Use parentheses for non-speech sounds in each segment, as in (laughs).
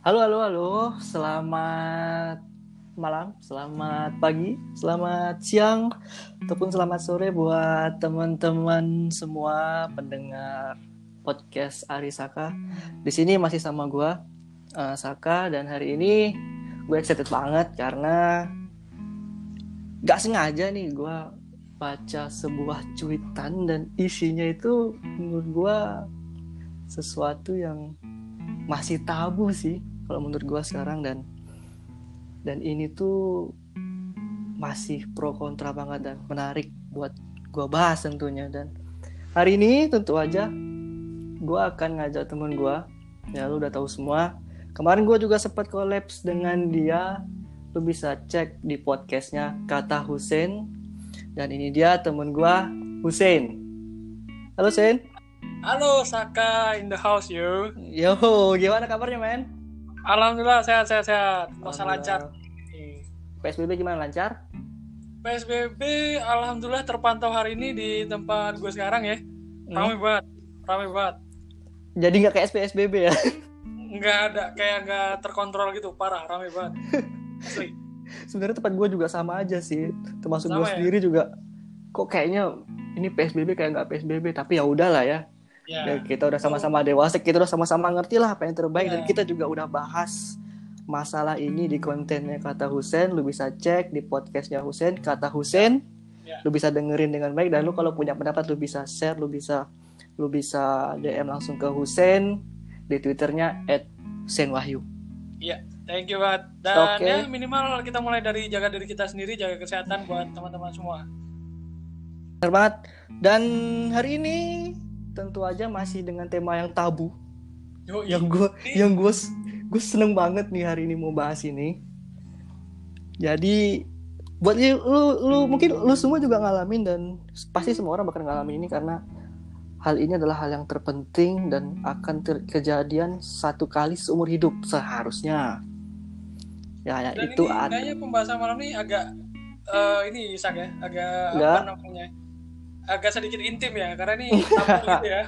Halo, halo, halo. Selamat malam, selamat pagi, selamat siang, ataupun selamat sore buat teman-teman semua pendengar podcast Ari Saka. Di sini masih sama gue, uh, Saka, dan hari ini gue excited banget karena gak sengaja nih gue baca sebuah cuitan dan isinya itu menurut gue sesuatu yang masih tabu sih kalau menurut gue sekarang dan dan ini tuh masih pro kontra banget dan menarik buat gue bahas tentunya. Dan hari ini tentu aja gue akan ngajak temen gue ya lu udah tahu semua. Kemarin gue juga sempat kolaps dengan dia. Lu bisa cek di podcastnya kata Hussein dan ini dia temen gue Hussein halo Hussein halo Saka in the house you yo gimana kabarnya men Alhamdulillah sehat sehat sehat masa lancar PSBB gimana lancar PSBB alhamdulillah terpantau hari ini di tempat gue sekarang ya. Hmm. Ramai banget, ramai banget. Jadi nggak kayak PSBB ya? Nggak ada, kayak nggak terkontrol gitu, parah, ramai banget. Asli. (laughs) Sebenarnya tempat gue juga sama aja sih, termasuk gue ya? sendiri juga. Kok kayaknya ini PSBB kayak nggak PSBB, tapi ya udahlah ya. Ya. ya kita udah sama-sama dewasa, kita udah sama-sama ngerti lah apa yang terbaik ya. dan kita juga udah bahas masalah ini di kontennya kata Husen lu bisa cek di podcastnya Husen kata Husen yeah. lu bisa dengerin dengan baik dan lu kalau punya pendapat lu bisa share lu bisa lu bisa DM langsung ke Husen di twitternya @senwahyu iya yeah, thank you banget dan okay. ya minimal kita mulai dari jaga diri kita sendiri jaga kesehatan buat teman-teman semua benar banget. Dan hari ini tentu aja masih dengan tema yang tabu. Yo, yang gue yang gue gue seneng banget nih hari ini mau bahas ini. Jadi buat lu, lu, lu mungkin lu semua juga ngalamin dan pasti semua orang bakal ngalamin ini karena hal ini adalah hal yang terpenting dan akan ter kejadian satu kali seumur hidup seharusnya. Ya, ya dan itu ini, ada kayaknya pembahasan malam ini agak uh, ini Isak ya agak Nggak. apa namanya agak sedikit intim ya karena ini (laughs) gitu ya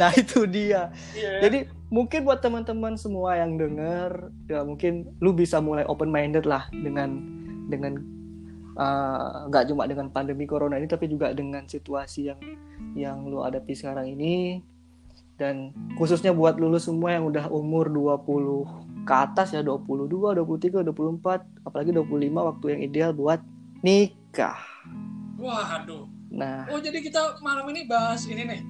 nah itu dia yeah. jadi mungkin buat teman-teman semua yang denger ya mungkin lu bisa mulai open minded lah dengan dengan eh, nggak uh, cuma dengan pandemi corona ini tapi juga dengan situasi yang yang lu hadapi sekarang ini dan khususnya buat lulus semua yang udah umur 20 ke atas ya 22, 23, 24, apalagi 25 waktu yang ideal buat nikah. Waduh. Nah. Oh, jadi kita malam ini bahas ini nih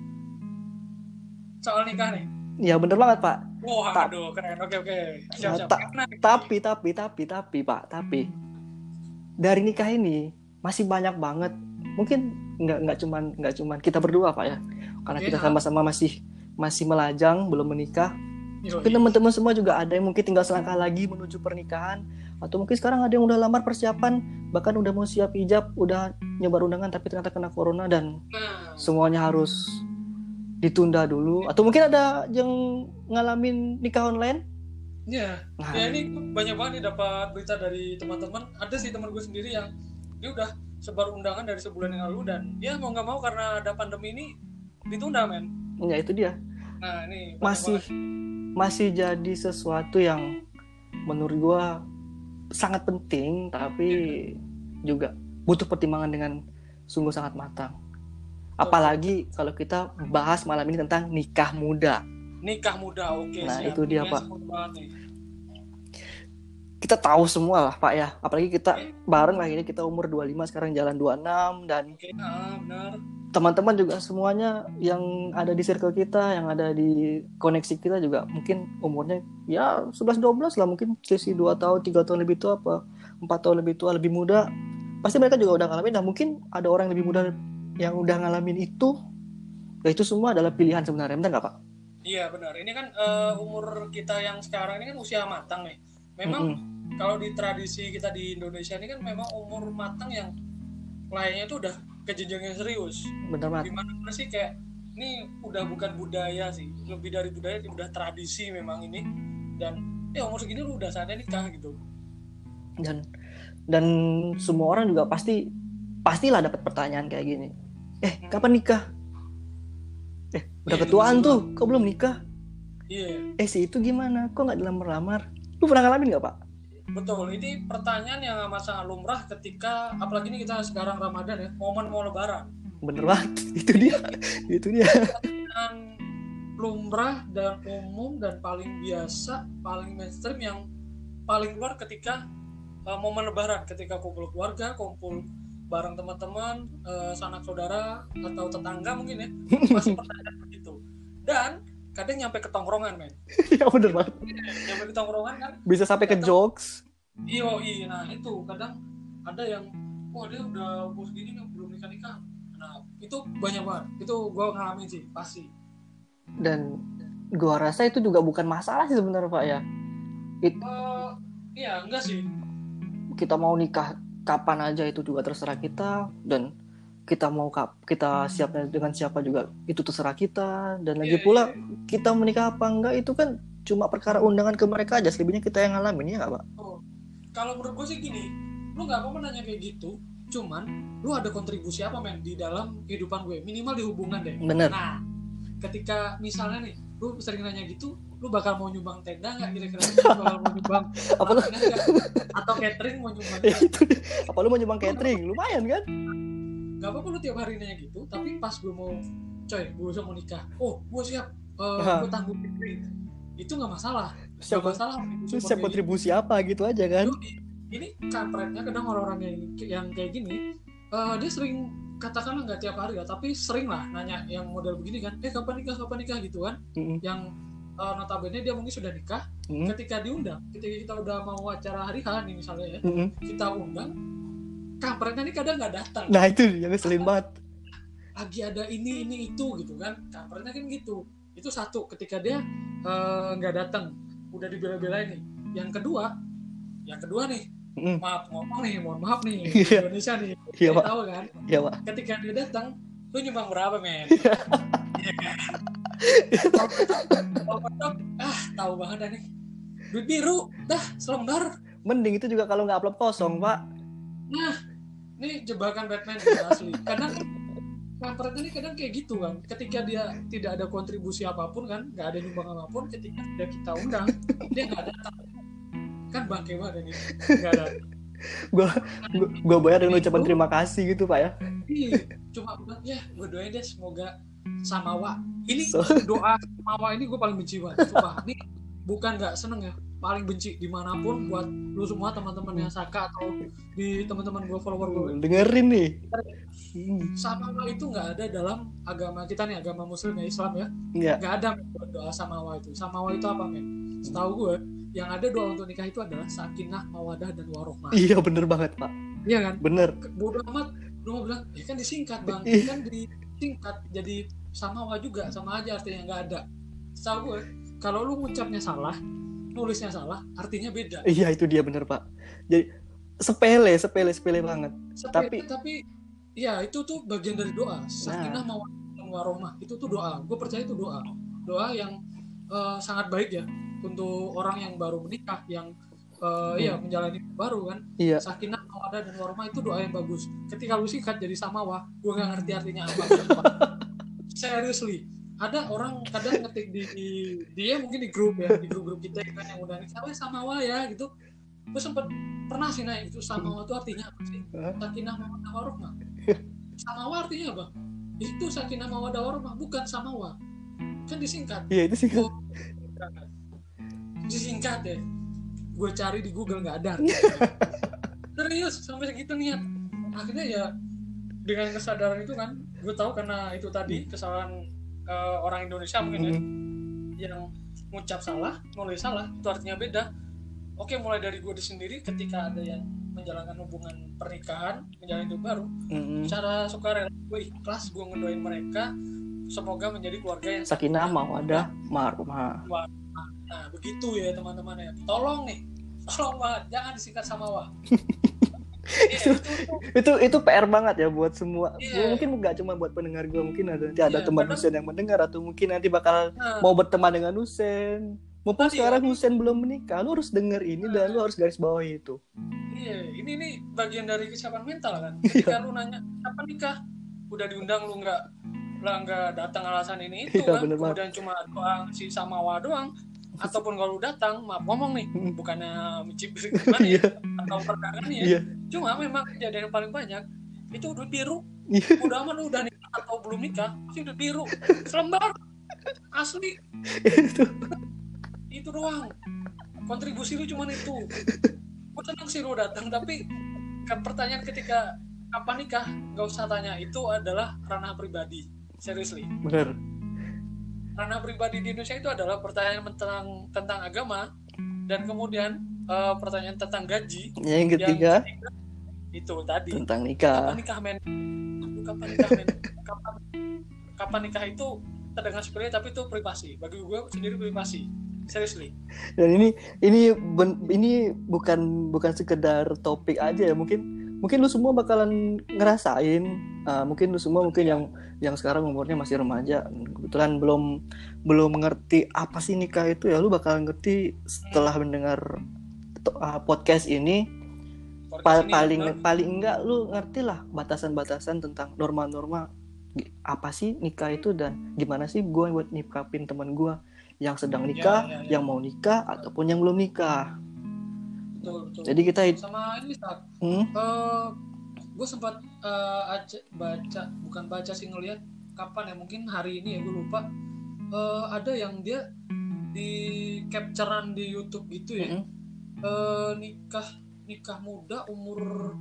soal nikah nih? Ya bener banget pak. Wah, Ta aduh keren. Oke oke. Siap, siap. Ta tapi tapi tapi tapi pak tapi dari nikah ini masih banyak banget. Mungkin nggak nggak cuman nggak cuman kita berdua pak ya. Karena kita sama-sama masih masih melajang belum menikah. Mungkin teman-teman semua juga ada yang mungkin tinggal selangkah lagi menuju pernikahan atau mungkin sekarang ada yang udah lamar persiapan bahkan udah mau siap hijab udah nyebar undangan tapi ternyata kena corona dan nah. semuanya harus ditunda dulu. Atau mungkin ada yang ngalamin nikah online? Ya nah. ya ini banyak banget nih dapat berita dari teman-teman. Ada sih teman gue sendiri yang dia udah sebar undangan dari sebulan yang lalu dan ya mau nggak mau karena ada pandemi ini ditunda men. Ya itu dia. Nah ini masih banget. Masih jadi sesuatu yang menurut gue sangat penting tapi ya. juga butuh pertimbangan dengan sungguh sangat matang Apalagi kalau kita bahas malam ini tentang nikah muda. Nikah muda, oke. Okay, nah, siap. itu dia, Pak. Kita tahu semua lah, Pak ya. Apalagi kita okay. bareng lah ini kita umur 25 sekarang jalan 26 dan ah, Teman-teman juga semuanya yang ada di circle kita, yang ada di koneksi kita juga mungkin umurnya ya 11 12 lah mungkin sisi 2 tahun, 3 tahun lebih tua apa 4 tahun lebih tua, lebih muda. Pasti mereka juga udah ngalamin dan mungkin ada orang yang lebih muda yang udah ngalamin itu ya itu semua adalah pilihan sebenarnya benar nggak pak? Iya benar. Ini kan uh, umur kita yang sekarang ini kan usia matang nih. Memang mm -hmm. kalau di tradisi kita di Indonesia ini kan memang umur matang yang lainnya itu udah ke jenjang yang serius. Benar banget. Gimana sih kayak ini udah bukan budaya sih, lebih dari budaya, udah tradisi memang ini. Dan ya umur segini lu udah saatnya nikah gitu. Dan dan semua orang juga pasti pastilah dapat pertanyaan kayak gini eh kapan nikah eh udah ya, ketuaan tuh kok belum nikah Iya. Eh si itu gimana? Kok nggak dilamar-lamar? Lu pernah ngalamin nggak pak? Betul, ini pertanyaan yang amat sangat lumrah ketika apalagi ini kita sekarang Ramadan ya, momen mau lebaran. Bener banget. (laughs) Itu dia. itu dia. Dan lumrah dan umum dan paling biasa, paling mainstream yang paling keluar ketika uh, momen lebaran, ketika kumpul keluarga, kumpul bareng teman-teman, uh, sanak saudara atau tetangga mungkin ya, masih (laughs) pertanyaan begitu. Dan kadang nyampe ke tongkrongan men. (laughs) Ya bener banget. Nyampe ke tongkrongan kan. Bisa sampai ke jokes. Iyo iya. Nah itu. Kadang ada yang wah dia udah umur segini kan belum nikah nikah. Nah itu banyak banget. Itu gue ngalamin sih pasti. Dan gua rasa itu juga bukan masalah sih sebenarnya pak ya. It, uh, iya enggak sih. Kita mau nikah kapan aja itu juga terserah kita. Dan kita mau kap kita siapnya dengan siapa juga itu terserah kita dan lagi Iya, pula iya. kita menikah apa enggak itu kan cuma perkara undangan ke mereka aja selebihnya kita yang ngalamin ya nggak pak Oh, kalau menurut gue sih gini, lu nggak apa-apa nanya kayak gitu, cuman lu ada kontribusi apa men di dalam kehidupan gue, minimal di hubungan deh. bener Nah, ketika misalnya nih, lu sering nanya gitu, lu bakal mau nyumbang tenda nggak kira-kira? Lu bakal mau (laughs) nyumbang apa lu? Atau catering mau nyumbang? (laughs) apa lu mau nyumbang catering lumayan kan Gak apa-apa lu tiap hari nanya gitu, tapi pas gue mau, coy, gue mau nikah, oh gue siap, uh, Hah. gue tanggung. Itu nggak masalah, nggak siapa masalah. lu siap kontribusi apa gitu aja kan Yoi. ini kampretnya kadang orang-orang yang yang kayak gini eh, dia sering katakanlah nggak tiap hari ya tapi sering lah nanya yang model begini kan eh kapan nikah kapan nikah gitu kan Mm-mm. yang eh, notabene dia mungkin sudah nikah Mm-mm. ketika diundang ketika kita udah mau acara hari H nih misalnya ya Mm-mm. kita undang kampretnya ini kadang nggak datang. Nah itu yang ngeselin banget. Lagi ada ini ini itu gitu kan. Kampretnya kan gitu. Itu satu ketika dia eh, nggak datang udah dibela-belain nih. Yang kedua yang kedua nih Mm-mm. maaf ngomong nih mohon maaf nih Iya. Indonesia nih. Pak. tahu kan? Iya pak. Ketika dia datang lu nyumbang berapa men? Iya. Kan? Ah tahu banget dah nih. Duit biru dah selembar. Mending itu juga kalau nggak upload kosong pak. Nah ini jebakan Batman asli. Kadang kampret ini kadang kayak gitu kan. Ketika dia tidak ada kontribusi apa pun kan nggak ada nyumbang apa pun ketika dia kita undang dia nggak datang. Kan bangke banget ini nggak ada. Gua gua, gua bayar dengan ucapan terima kasih gitu pak ya. Iya, cuma bilang ya gue doain deh semoga samawa ini So- doa samawa ini gue paling benci banget sumpah ini bukan nggak seneng ya paling benci di mana pun buat lu semua teman-teman yang saka atau di teman-teman gue follower gue dengerin nih. Hmm, samawa itu nggak ada dalam agama kita nih agama muslim ya Islam ya. Iya. nggak ada men, doa samawa itu. Samawa itu apa men? Setahu gue yang ada doa untuk nikah itu adalah sakinah mawadah dan warohmah. Iya bener banget pak. Iya kan? Bener. Bodoh amat. Lu mau bilang ya kan disingkat bang. Iya. kan disingkat. Jadi sama wa juga sama aja artinya nggak ada. Setahu gue kalau lu ngucapnya salah nulisnya salah artinya beda. Iya itu dia bener pak. Jadi sepele sepele sepele banget. Tapi, Tapi- tapi ya itu tuh bagian dari doa. Sakinah mawaddah dan warohmah itu tuh doa. Gue percaya itu doa. Doa yang eh, sangat baik ya untuk orang yang baru menikah yang eh, ya menjalani baru kan. Iya. Sakinah mawadah dan warohmah itu doa yang bagus. Ketika lu singkat jadi samawa gue nggak ngerti artinya apa. (laughs) Seriously ada orang kadang ngetik di, di dia mungkin di grup ya di grup-grup kita kan yang udah nih sama samawa ya gitu. Gue sempet pernah sih nanya itu samawa itu artinya apa sih? Sakinah mawadah warohmah (laughs) samawa artinya apa? Itu sakinah mawadah warohmah bukan samawa kan disingkat. Iya itu sih Oh, disingkat. Ya. Gue cari di Google nggak ada. (laughs) Serius sampai segitu niat. Akhirnya ya dengan kesadaran itu kan gue tahu karena itu tadi kesalahan eh, orang Indonesia mungkin ya Mm, yang ngucap salah nulis salah itu artinya beda. Oke mulai dari gue sendiri ketika ada yang menjalankan hubungan pernikahan menjalani hidup baru mm, secara sukarela gue ikhlas gue ngedoain mereka semoga menjadi keluarga yang sakinah mawadah marhumah Nah, begitu ya teman-teman ya. Tolong nih, tolong banget, jangan disingkat sama wa. (laughs) Iya, itu, itu, itu PR banget ya buat semua Iya. Gua mungkin nggak cuma buat pendengar gue mungkin ada nanti ada Iya, teman kadang- Husen yang mendengar atau mungkin nanti bakal nah, mau berteman dengan Husen mumpung Tadi, sekarang tadi. Husen belum menikah lu harus denger ini dan lu harus garis bawahi itu iya, ini ini bagian dari kesiapan mental kan. (laughs) Iya. Ketika lu nanya kapan nikah, udah diundang lu nggak lah nggak datang alasan ini itu Iya, kan banget. kemudian cuma doang si samawa doang ataupun kalau lu datang maaf ngomong nih Hmm. bukannya mencibir (laughs) gimana ya? Iya. atau perdagangannya Iya. cuma memang kejadian yang paling banyak itu udah biru. Iya. (laughs) udah aman udah nikah atau belum nikah sih udah biru. Selembar. Asli. Itu itu doang. Kontribusi lu cuman itu. Gue seneng sih lu datang tapi ke pertanyaan ketika kapan nikah nggak usah tanya. Itu adalah ranah pribadi. Seriously. Bener ranah pribadi di Indonesia itu adalah pertanyaan tentang tentang agama dan kemudian eh, pertanyaan tentang gaji yang ketiga yang ketiga. itu tadi. Tentang kapan nikah nikah men? Kapan nikah men? Kapan kapan nikah itu terdengar sepele tapi itu privasi. Bagi gue sendiri privasi. Seriously. Dan ini ini ben- ini bukan bukan sekedar topik aja ya mungkin mungkin lu semua bakalan ngerasain ah, mungkin lu semua mungkin yang yang sekarang umurnya masih remaja kebetulan belum belum mengerti apa sih nikah itu ya lu bakalan ngerti setelah mendengar ah, podcast ini Pa- Podcast ini, paling eh, paling enggak lu ngerti lah batasan-batasan tentang norma-norma apa sih nikah itu dan gimana sih gue buat nikapin teman gue yang sedang nikah, ya, ya. yang mau nikah ataupun yang belum nikah. Betul, betul. Jadi kita it- sama ini saat hmm, gue sempat eh, aja- baca bukan baca sih ngelihat kapan ya mungkin hari ini ya gue lupa Eh, ada yang dia di capturean di YouTube gitu ya mm-mm. Eh, nikah nikah muda umur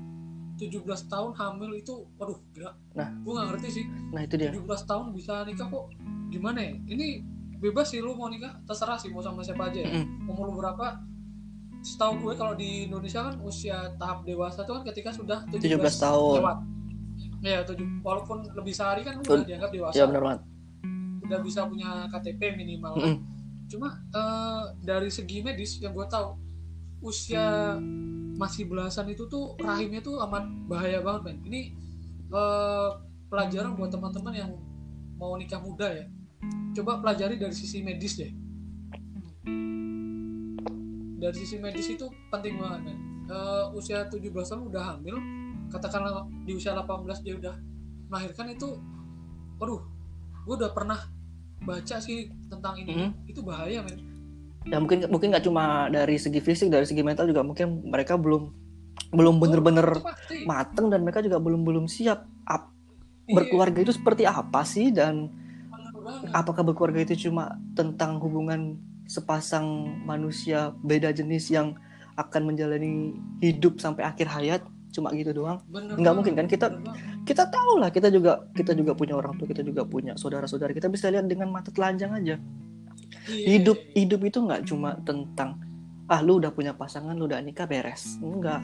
17 tahun hamil itu waduh gila Nah. gue nggak ngerti sih nah itu dia. 17 tahun bisa nikah kok gimana ya ini bebas sih lu mau nikah terserah sih mau sama siapa aja ya Mm-mm. umur lu berapa setahu gue kalau di Indonesia kan usia tahap dewasa itu kan ketika sudah 17, 17 tahun. lewat ya tujuh walaupun lebih sehari kan udah dianggap dewasa Ya benar banget. udah bisa punya KTP minimal kan. Mm-mm. cuma eh, dari segi medis yang gue tahu usia masih belasan itu tuh rahimnya tuh amat bahaya banget men ini eh, pelajaran buat teman-teman yang mau nikah muda ya coba pelajari dari sisi medis deh dari sisi medis itu penting banget men. Eh, usia 17 tahun udah hamil katakanlah di usia 18 dia udah melahirkan itu waduh gue udah pernah baca sih tentang ini. Mhm. itu bahaya men. Ya mungkin mungkin nggak cuma dari segi fisik, dari segi mental juga mungkin mereka belum belum bener-bener Itu pasti. mateng dan mereka juga belum belum siap. Ap- Iya, berkeluarga itu seperti apa sih? Dan apakah berkeluarga itu cuma tentang hubungan sepasang manusia beda jenis yang akan menjalani hidup sampai akhir hayat cuma gitu doang. Bener nggak mungkin kan? Kita kita tahu lah kita juga kita juga punya orang tua kita juga punya saudara-saudara. Kita bisa lihat dengan mata telanjang aja. Iya. hidup hidup itu nggak cuma tentang ah lu udah punya pasangan lu udah nikah beres. Enggak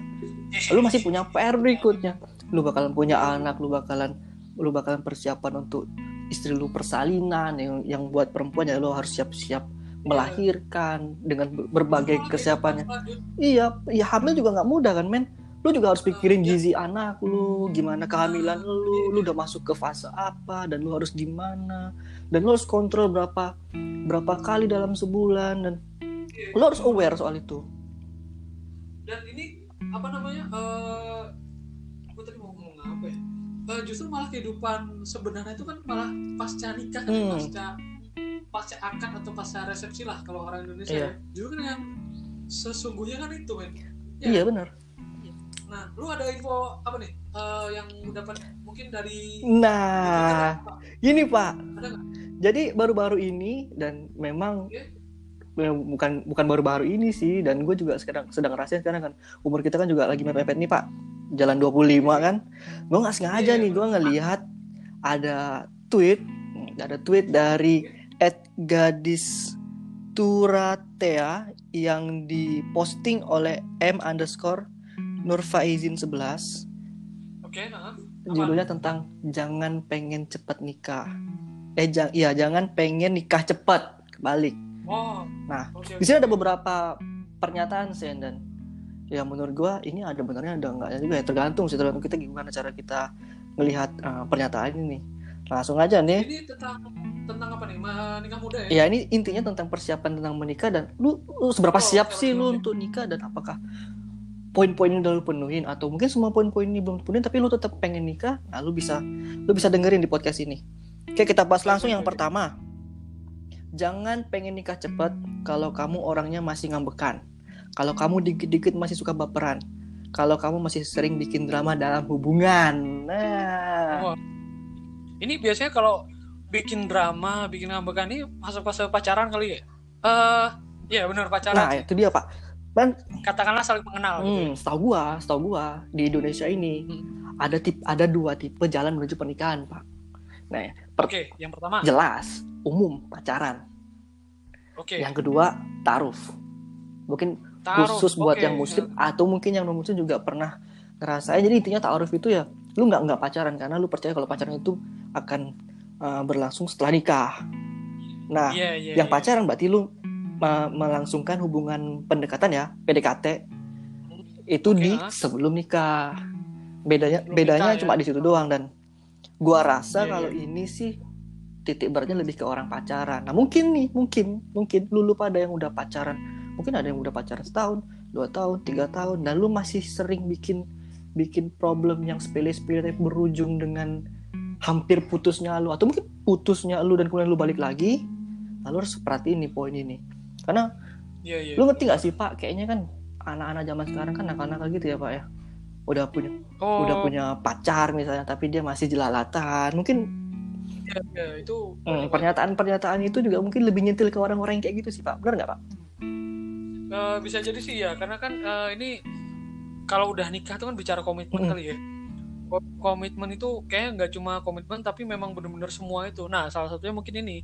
lu masih punya PR berikutnya. Lu bakalan punya anak lu bakalan lu bakalan persiapan untuk istri lu persalinan yang yang buat perempuan ya lu harus siap-siap melahirkan dengan ber- berbagai Betul, kesiapannya. iya iya. Hamil juga nggak mudah kan men? Lu juga harus pikirin Iya. gizi anak lu gimana kehamilan lu lu udah masuk ke fase apa dan lu harus gimana? Dan lu harus kontrol berapa berapa kali dalam sebulan dan Iya. lu harus aware soal itu. Dan ini apa namanya eh gue tadi mau ngomong apa ya? Eh, justru malah kehidupan sebenarnya itu kan malah pasca nikah kan ya, Hmm. pasca pasca akad atau pasca resepsi lah kalau orang Indonesia Iya. ya. Justru kan yang sesungguhnya kan itu men. Ya. iya benar. Nah lu ada info apa nih? Eh, yang dapat mungkin dari nah gini pak. Ada jadi baru-baru ini dan memang Oke. ya, bukan bukan baru-baru ini sih dan gue juga sedang sedang ngerasain sekarang kan. Umur kita kan juga lagi mepet nih pak. Jalan 25 kan. Gue nggak sengaja Iya, nih gue ngelihat ada tweet ada tweet dari Ed Gadis Turatea yang diposting oleh M underscore Nurfaizin 11 oke nah apa? judulnya tentang jangan pengen cepet nikah. Eh jang, iya jangan pengen nikah cepat kebalik. Oh Nah, oke, di sini ada beberapa pernyataan Sen dan ya menurut gua ini ada benernya ada enggaknya juga ya tergantung sih tergantung kita gimana cara kita melihat uh, pernyataan ini. nih langsung aja nih ini tentang tentang apa nih Ma- nikah muda ya ya ini intinya tentang persiapan tentang menikah dan lu, lu seberapa Oh, siap sih lu untuk nikah dan apakah poin-poin ini udah lu penuhin atau mungkin semua poin-poin ini belum penuhin tapi lu tetap pengen nikah nah lu bisa lu bisa dengerin di podcast ini Oke, kita bahas langsung yang pertama. Jangan pengen nikah cepat kalau kamu orangnya masih ngambekan. Kalau kamu dikit-dikit masih suka baperan. Kalau kamu masih sering bikin drama dalam hubungan. Nah. Oh. Ini biasanya kalau bikin drama, bikin ngambekan ini masuk fase pacaran kali ya? Eh, uh, iya benar pacaran. Nah, itu dia, Pak. Dan katakanlah saling mengenal hmm, gitu. Ya. Setahu gua, setahu gua di Indonesia ini hmm. ada tip ada dua tipe jalan menuju pernikahan, Pak. Nah, per- Oke, yang pertama jelas umum pacaran. Oke. Yang kedua taruh. Mungkin taruf. khusus buat okay. yang muslim atau mungkin yang non muslim juga pernah ngerasain. Jadi intinya taruh itu ya lu nggak nggak pacaran karena lu percaya kalau pacaran itu akan uh, berlangsung setelah nikah. Nah, yeah, yeah, yang yeah. pacaran berarti lu melangsungkan hubungan pendekatan ya, PDKT itu okay, di huh? sebelum nikah. Bedanya sebelum bedanya nikah, cuma ya? di situ doang dan gua rasa yeah, kalau yeah. ini sih titik beratnya lebih ke orang pacaran. Nah mungkin nih, mungkin, mungkin lu lupa ada yang udah pacaran, mungkin ada yang udah pacaran setahun, dua tahun, tiga tahun, dan lu masih sering bikin bikin problem yang sepele-sepele tapi berujung dengan hampir putusnya lu atau mungkin putusnya lu dan kemudian lu balik lagi, lalu harus seperti ini poin ini, karena yeah, yeah, lu ngerti yeah. gak sih pak, kayaknya kan anak-anak zaman sekarang kan nakal-nakal gitu ya pak ya, udah punya oh. udah punya pacar misalnya tapi dia masih jelalatan, mungkin ya, ya, itu hmm, pernyataan-pernyataan itu juga mungkin lebih nyentil ke orang-orang yang kayak gitu sih pak. Benar nggak pak? Uh, bisa jadi sih ya karena kan uh, ini kalau udah nikah tuh kan bicara komitmen hmm. kali ya komitmen itu kayaknya nggak cuma komitmen tapi memang benar-benar semua itu nah salah satunya mungkin ini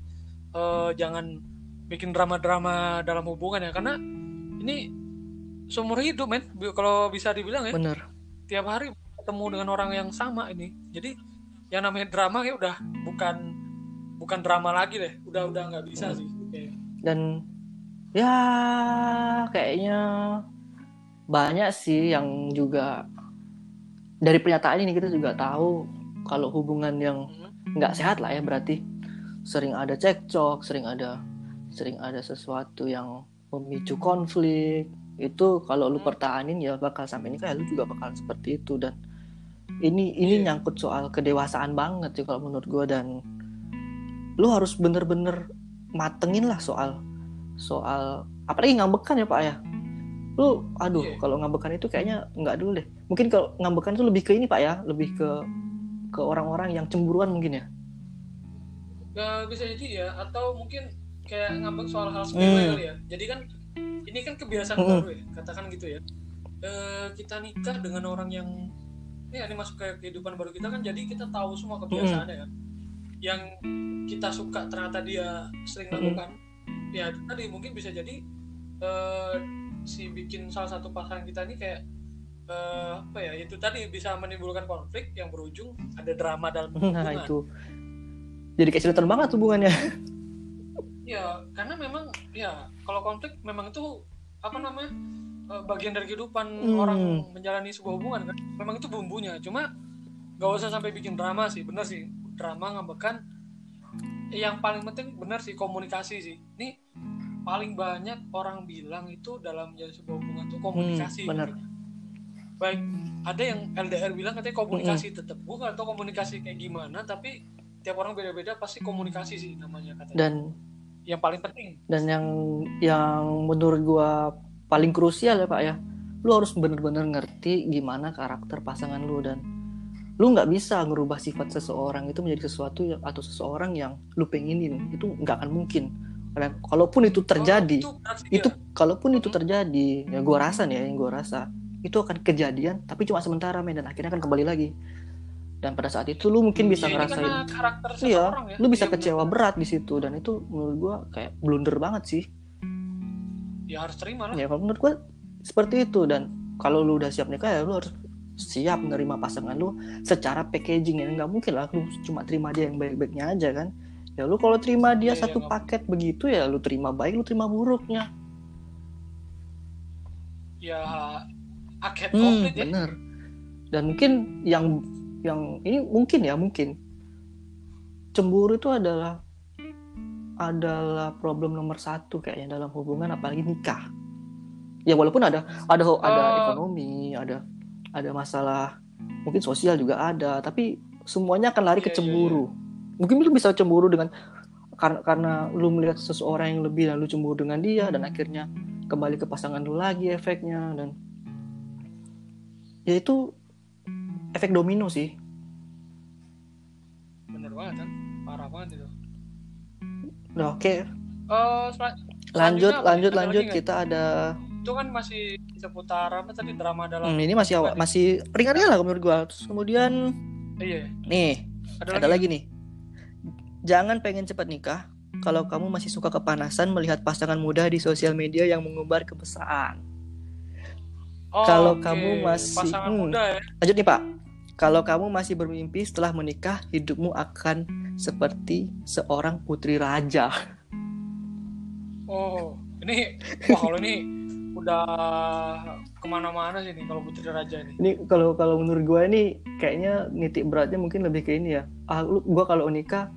uh, jangan bikin drama-drama dalam hubungan ya karena ini seumur hidup men kalau bisa dibilang ya bener tiap hari ketemu dengan orang yang sama ini jadi yang namanya drama ya udah bukan bukan drama lagi deh udah udah nggak bisa hmm. sih okay. dan ya kayaknya banyak sih yang juga dari pernyataan ini kita juga tahu kalau hubungan yang nggak sehat lah ya berarti. Sering ada cekcok sering ada sering ada sesuatu yang memicu konflik. Itu kalau lu hmm. pertahanin ya bakal sampai ini kayak lu juga bakal seperti itu. Dan ini ini yeah. nyangkut soal kedewasaan banget sih kalau menurut gue dan lu harus bener-bener matengin lah soal soal apalagi ngambekan ya pak ya lu aduh yeah. kalau ngambekan itu kayaknya nggak dulu deh mungkin kalau ngambekan itu lebih ke ini pak ya lebih ke ke orang-orang yang cemburuan mungkin ya nggak bisa jadi ya atau mungkin kayak ngambek soal hal sepele hmm. ya jadi kan ini kan kebiasaan hmm. baru ya katakan gitu ya e, kita nikah dengan orang yang ini ini masuk ke kehidupan baru kita kan jadi kita tahu semua kebiasaannya kan yang kita suka ternyata dia sering lakukan hmm. ya tadi mungkin bisa jadi uh, si bikin salah satu pasangan kita ini kayak uh, apa ya itu tadi bisa menimbulkan konflik yang berujung ada drama dalam (laughs) hubungan. nah itu. Jadi kayak cerita banget hubungannya. Ya karena memang ya kalau konflik memang itu apa namanya Eh, bagian dari kehidupan hmm. orang menjalani sebuah hubungan kan. Memang itu bumbunya cuma gak usah sampai bikin drama sih bener sih. Drama ngambekan yang paling penting bener sih komunikasi sih. Ini paling banyak orang bilang itu dalam menjalani sebuah hubungan tuh komunikasi. hmm, bener baik ada yang LDR bilang katanya komunikasi hmm. tetap gue gak tau komunikasi kayak gimana tapi tiap orang beda-beda pasti komunikasi sih namanya katanya. Dan yang paling penting. dan yang yang menurut gue paling krusial ya pak ya lu harus bener-bener ngerti gimana karakter pasangan lu dan lu nggak bisa ngerubah sifat seseorang itu menjadi sesuatu atau seseorang yang lu pengenin. Itu nggak akan mungkin karena kalaupun itu terjadi oh, itu, itu kalaupun itu terjadi ya gua rasa nih ya yang gua rasa itu akan kejadian tapi cuma sementara men dan akhirnya akan kembali lagi. Dan pada saat itu lu mungkin bisa ya, ngerasain iya ya. lu bisa iya, kecewa bener. berat di situ dan itu menurut gua kayak blunder banget sih. Ya harus terima lah. Ya kalau menurut gue seperti itu dan kalau lu udah siap nikah ya lu harus siap menerima pasangan lu secara packaging ya. Nggak mungkin lah lu cuma terima dia yang baik-baiknya aja kan ya lu kalau terima dia ya, satu ya, paket gak... begitu ya lu terima baik lu terima buruknya. Ya paket hmm, komplit ya. bener. Dan mungkin yang yang ini mungkin ya mungkin. Cemburu itu adalah adalah problem nomor satu kayaknya dalam hubungan apalagi nikah. Ya walaupun ada ada ada uh, ekonomi ada ada masalah mungkin sosial juga ada tapi semuanya akan lari iya, ke iya, cemburu. iya, iya. Mungkin lu bisa cemburu dengan karena karena lu melihat seseorang yang lebih dan lu cemburu dengan dia dan akhirnya kembali ke pasangan lu lagi efeknya dan ya itu efek domino sih. Bener banget kan? Parah banget itu. Udah, oke. Eh, lanjut sel- Selanjutnya apa nih? lanjut Ada lanjut. lagi kita ada itu kan masih seputar apa tadi drama dalam Hmm, ini masih awal masih ringan-ringan lah menurut gua. Terus kemudian iya. nih ada, ada lagi, lagi nih jangan pengen cepat nikah kalau kamu masih suka kepanasan melihat pasangan muda di sosial media yang mengumbar kemesraan Oh, kalau oke. kamu masih- pasangan hmm. muda ya Lanjut nih Pak. Kalau kamu masih bermimpi setelah menikah, hidupmu akan seperti seorang putri raja. oh ini wah kalau ini udah ke mana-mana sih nih kalau Putri Raja ini Ini kalau kalau menurut gue ini kayaknya nitik beratnya mungkin lebih ke ini ya. Ah, lu gue kalau nikah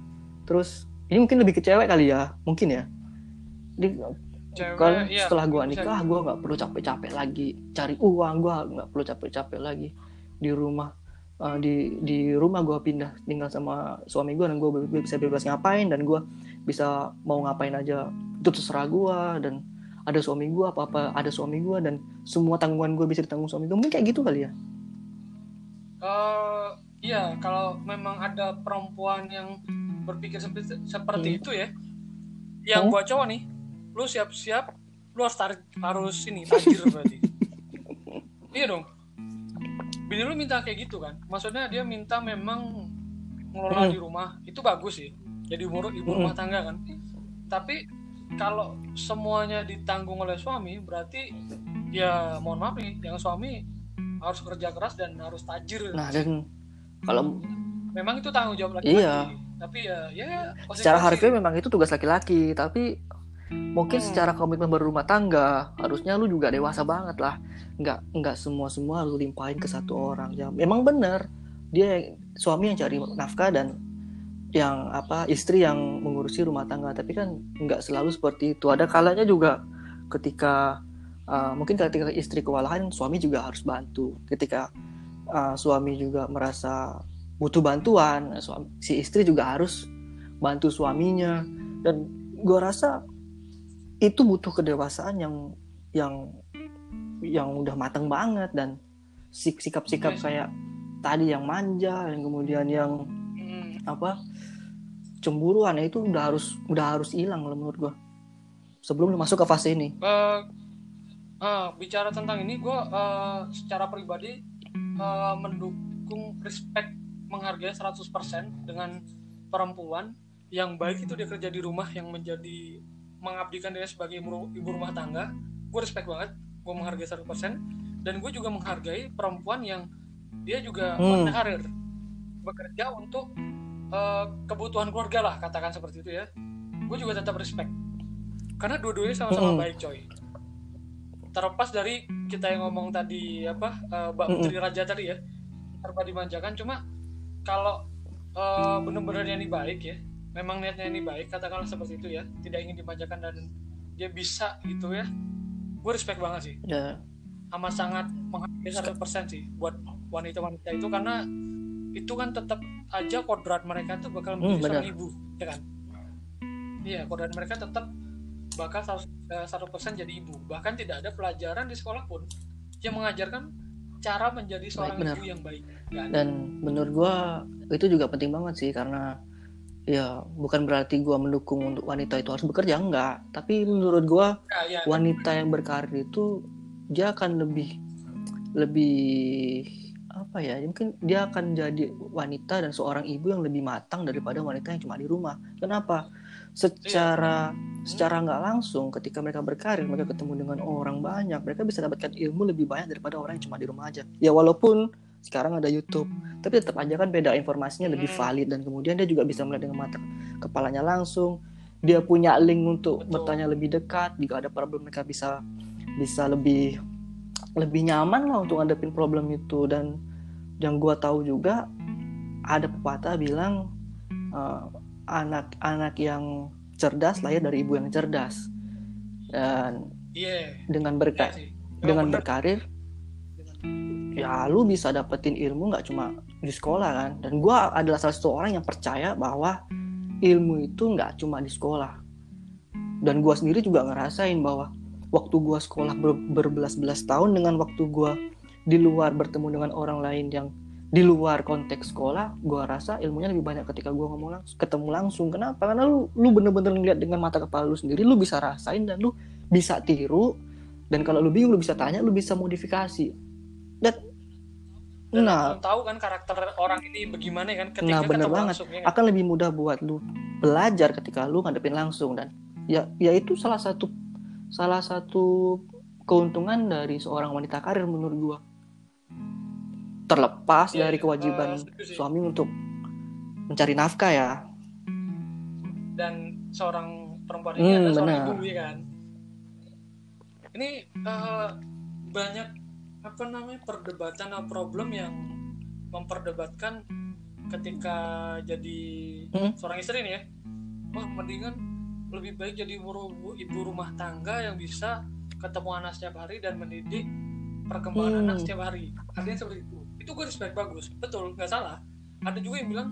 terus ini mungkin lebih ke cewek kali ya, mungkin ya. Di, kan setelah gue nikah, gue nggak perlu capek-capek lagi cari uang, gue nggak perlu capek-capek lagi di rumah. Eh, di di rumah gue pindah tinggal sama suami gue dan gue bisa bebas ngapain dan gue bisa mau ngapain aja itu terserah gue dan ada suami gue apa apa ada suami gue dan semua tanggungan gue bisa ditanggung suami gue mungkin kayak gitu kali ya Eh, iya kalau memang ada perempuan yang berpikir seperti, seperti Hmm. itu ya yang Hmm? buat cowok nih lu siap-siap lu harus tarik harus ini tajir berarti (laughs) iya dong bini lu minta kayak gitu kan maksudnya dia minta memang ngelola Hmm. di rumah itu bagus sih jadi ibu, ibu Hmm. rumah tangga kan tapi kalau semuanya ditanggung oleh suami berarti ya mohon maaf nih yang suami harus kerja keras dan harus tajir nah dan kalau memang itu tanggung jawab laki-laki Iya. Tapi ya ya konsekuensi. secara harfiah memang itu tugas laki-laki tapi mungkin Hmm. secara komitmen berumah tangga harusnya lu juga dewasa banget lah. Nggak nggak semua semua lu limpahin ke satu orang. Ya memang benar dia suami yang cari nafkah dan yang apa istri yang mengurusi rumah tangga. Tapi kan nggak selalu seperti itu. Ada kalanya juga ketika uh, mungkin ketika istri kewalahan suami juga harus bantu. Ketika uh, suami juga merasa butuh bantuan. Suami, si istri juga harus bantu suaminya. Dan gue rasa itu butuh kedewasaan yang yang yang udah matang banget. Dan sik- sikap-sikap Yes. kayak tadi yang manja yang kemudian yang Hmm. apa cemburuan ya itu udah harus udah harus hilang lah menurut gue sebelum lu masuk ke fase ini. Eh, eh, bicara tentang ini gue eh, secara pribadi eh, mendukung respect menghargai 100% dengan perempuan yang baik itu dia kerja di rumah yang menjadi mengabdikan diri sebagai ibu, ibu rumah tangga gue respect banget gue menghargai 100% dan gue juga menghargai perempuan yang dia juga Hmm. bekerja untuk eh, kebutuhan keluarga lah katakan seperti itu ya gue juga tetap respect karena dua-duanya sama-sama Mm-mm. baik coy terlepas dari kita yang ngomong tadi apa eh, Mbak Mm-mm. Putri Raja tadi ya serba dimanjakan cuma kalau eh, bener-bener ini baik ya memang niatnya ini baik katakanlah seperti itu ya tidak ingin dimanjakan dan dia bisa gitu ya gue respect banget sih. Ya. Amat sangat menghargai 100% sih buat wanita-wanita itu karena itu kan tetap aja kodrat mereka tuh bakal Hmm, menjadi seorang benar. ibu ya kan? Iya kodrat mereka tetap bakal 100%, eh, 100% jadi ibu. Bahkan tidak ada pelajaran di sekolah pun yang mengajarkan cara menjadi seorang benar. ibu yang baik. Ada. dan menurut gue itu juga penting banget sih karena ya bukan berarti gue mendukung untuk wanita itu harus bekerja enggak. Tapi menurut gue Nah, ya, wanita yang berkarir itu dia akan lebih lebih apa ya mungkin dia akan jadi wanita dan seorang ibu yang lebih matang daripada wanita yang cuma di rumah. Kenapa secara secara nggak langsung ketika mereka berkarir mereka ketemu dengan orang banyak mereka bisa dapatkan ilmu lebih banyak daripada orang yang cuma di rumah aja. Ya walaupun sekarang ada YouTube tapi tetap aja kan beda informasinya lebih Hmm. valid dan kemudian dia juga bisa melihat dengan mata kepalanya langsung. Dia punya link untuk Betul. bertanya lebih dekat jika ada problem mereka bisa bisa lebih lebih nyaman lah untuk ngadepin problem itu. Dan yang gua tahu juga ada pepatah bilang eh, anak-anak yang cerdas lahir dari ibu yang cerdas. Dan iya. dengan berka sih. Memang dengan benar. berkarir ya lu bisa dapetin ilmu nggak cuma di sekolah kan? Dan gue adalah salah satu orang yang percaya bahwa ilmu itu nggak cuma di sekolah. Dan gue sendiri juga ngerasain bahwa waktu gue sekolah ber berbelas-belas tahun dengan waktu gue di luar bertemu dengan orang lain yang di luar konteks sekolah gue rasa ilmunya lebih banyak ketika gue ngomong langsung ketemu langsung. Kenapa? Karena lu lu bener-bener ngeliat dengan mata kepala lu sendiri lu bisa rasain dan lu bisa tiru. Dan kalau lu bingung lu bisa tanya lu bisa modifikasi. Dan Dan nah. lu tahu kan karakter orang ini bagaimana kan ketika Nah, bener ketemu banget. langsung ya. akan lebih mudah buat lu belajar ketika lu ngadepin langsung. Dan ya ya itu salah satu salah satu keuntungan dari seorang wanita karir menurut gua terlepas Iya, dari iya. kewajiban sih. suami untuk mencari nafkah ya dan seorang perempuan ini Hmm, adalah seorang benar. ibu ya kan ini eh, banyak apa namanya perdebatan atau problem yang memperdebatkan ketika jadi Hmm. seorang istri nih ya wah mendingan lebih baik jadi ibu, ibu rumah tangga yang bisa ketemu anak setiap hari dan mendidik perkembangan Hmm. anak setiap hari ada yang seperti itu itu gue respect bagus betul nggak salah. Ada juga yang bilang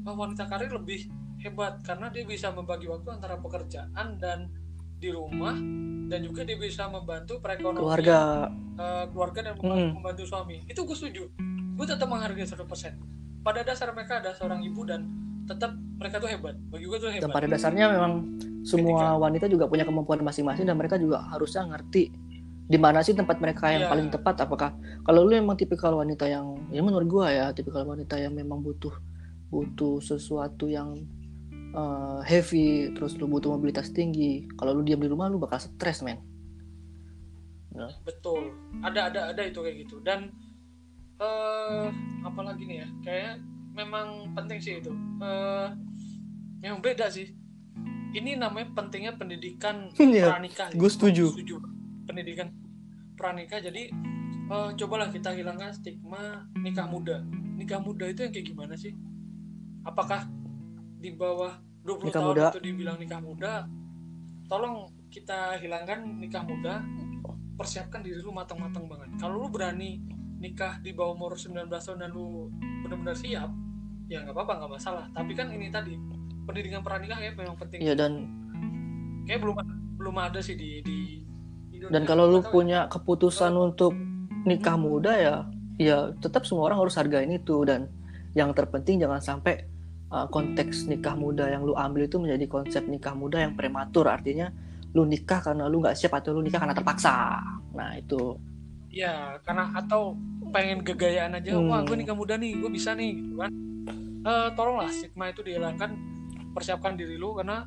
bahwa wanita karir lebih hebat karena dia bisa membagi waktu antara pekerjaan dan di rumah dan juga dia bisa membantu perekonomian keluarga. eh, keluarga dan Hmm. membantu suami. Itu gue setuju. Gue tetap menghargai 100% pada dasar mereka ada seorang ibu dan tetap mereka tuh hebat. Bagi gue tuh dan hebat pada dasarnya memang semua wanita juga punya kemampuan masing-masing dan mereka juga harusnya ngerti di mana sih tempat mereka yang Iya. paling tepat? Apakah kalau lu emang tipikal wanita yang ya menurut gua ya tipikal wanita yang memang butuh butuh sesuatu yang uh, heavy terus lu butuh mobilitas tinggi kalau lu diam di rumah lu bakal stres men. Betul. Ada ada ada itu kayak gitu. Dan eh apalagi nih ya kayak memang penting sih itu. Eh memang beda sih. Ini namanya pentingnya pendidikan (laughs) Iya, pranikah gue setuju. setuju pendidikan pranikah. Jadi eh, cobalah kita hilangkan stigma nikah muda. Nikah muda itu yang kayak gimana sih? Apakah di bawah 20 Nikah tahun muda. itu dibilang nikah muda? Tolong kita hilangkan nikah muda. Persiapkan diri lu matang-matang banget. Kalau lu berani nikah di bawah umur 19 tahun dan lu benar-benar siap ya nggak apa-apa nggak masalah. Tapi kan ini tadi pendidikan pranikah ya memang penting. Iya dan kayak belum belum ada sih di di dan kalau lu ya. punya keputusan untuk nikah muda ya ya tetap semua orang harus hargain itu. Dan yang terpenting jangan sampai uh, konteks nikah muda yang lu ambil itu menjadi konsep nikah muda yang prematur. Artinya lu nikah karena lu nggak siap atau lu nikah karena terpaksa. Nah itu. Ya karena atau pengen gegayaan aja Hmm. wah gue nikah muda nih gue bisa nih gitu kan. Eh, tolonglah stigma itu dihilangkan persiapkan diri lu karena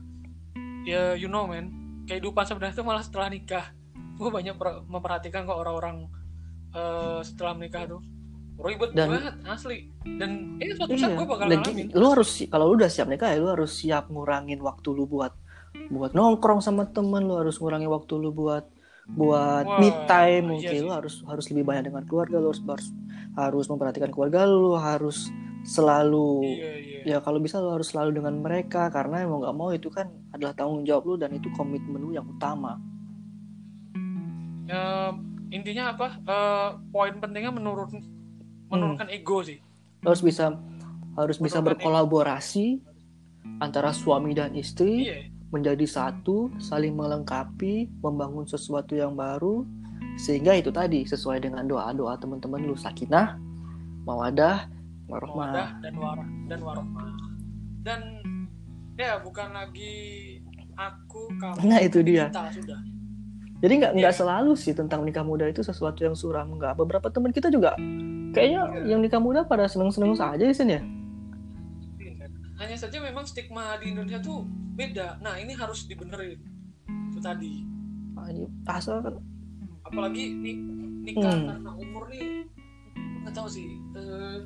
ya you know man kehidupan sebenarnya itu malah setelah nikah gue banyak per- memperhatikan kok orang-orang eh, setelah menikah tuh. Ribet Dan- banget asli. Dan ini suatu saat Iya. gue bakal Dan ngalamin. lu harus kalau lu udah siap nikah ya lu harus siap ngurangin waktu lu buat buat nongkrong sama temen lu harus ngurangin waktu lu buat buat Wah, me time. iya mungkin sih. lu harus harus lebih banyak dengan keluarga lu harus harus, harus memperhatikan keluarga lu harus selalu iya iya. ya kalau bisa lu harus selalu dengan mereka karena mau nggak mau itu kan adalah tanggung jawab lu dan itu komitmen lu yang utama Eh, intinya apa? Eh, poin pentingnya menurut menurunkan ego sih. Harus bisa harus bisa berkolaborasi antara suami dan istri iya. menjadi satu, saling melengkapi, membangun sesuatu yang baru, sehingga itu tadi sesuai dengan doa-doa teman-teman lu sakinah, mawadah, warahmah. mawadah dan warah dan warohmah dan ya bukan lagi aku kamu Nah, itu dia. kita sudah Jadi nggak nggak Iya. selalu sih tentang nikah muda itu sesuatu yang suram nggak. Beberapa teman kita juga kayaknya Iya. yang nikah muda pada seneng-seneng saja di sini ya. hanya saja memang stigma di Indonesia tuh beda nah ini harus dibenerin itu tadi Ah, ini Asal kan apalagi nih nikah Hmm. karena umur nih nggak tahu sih eh,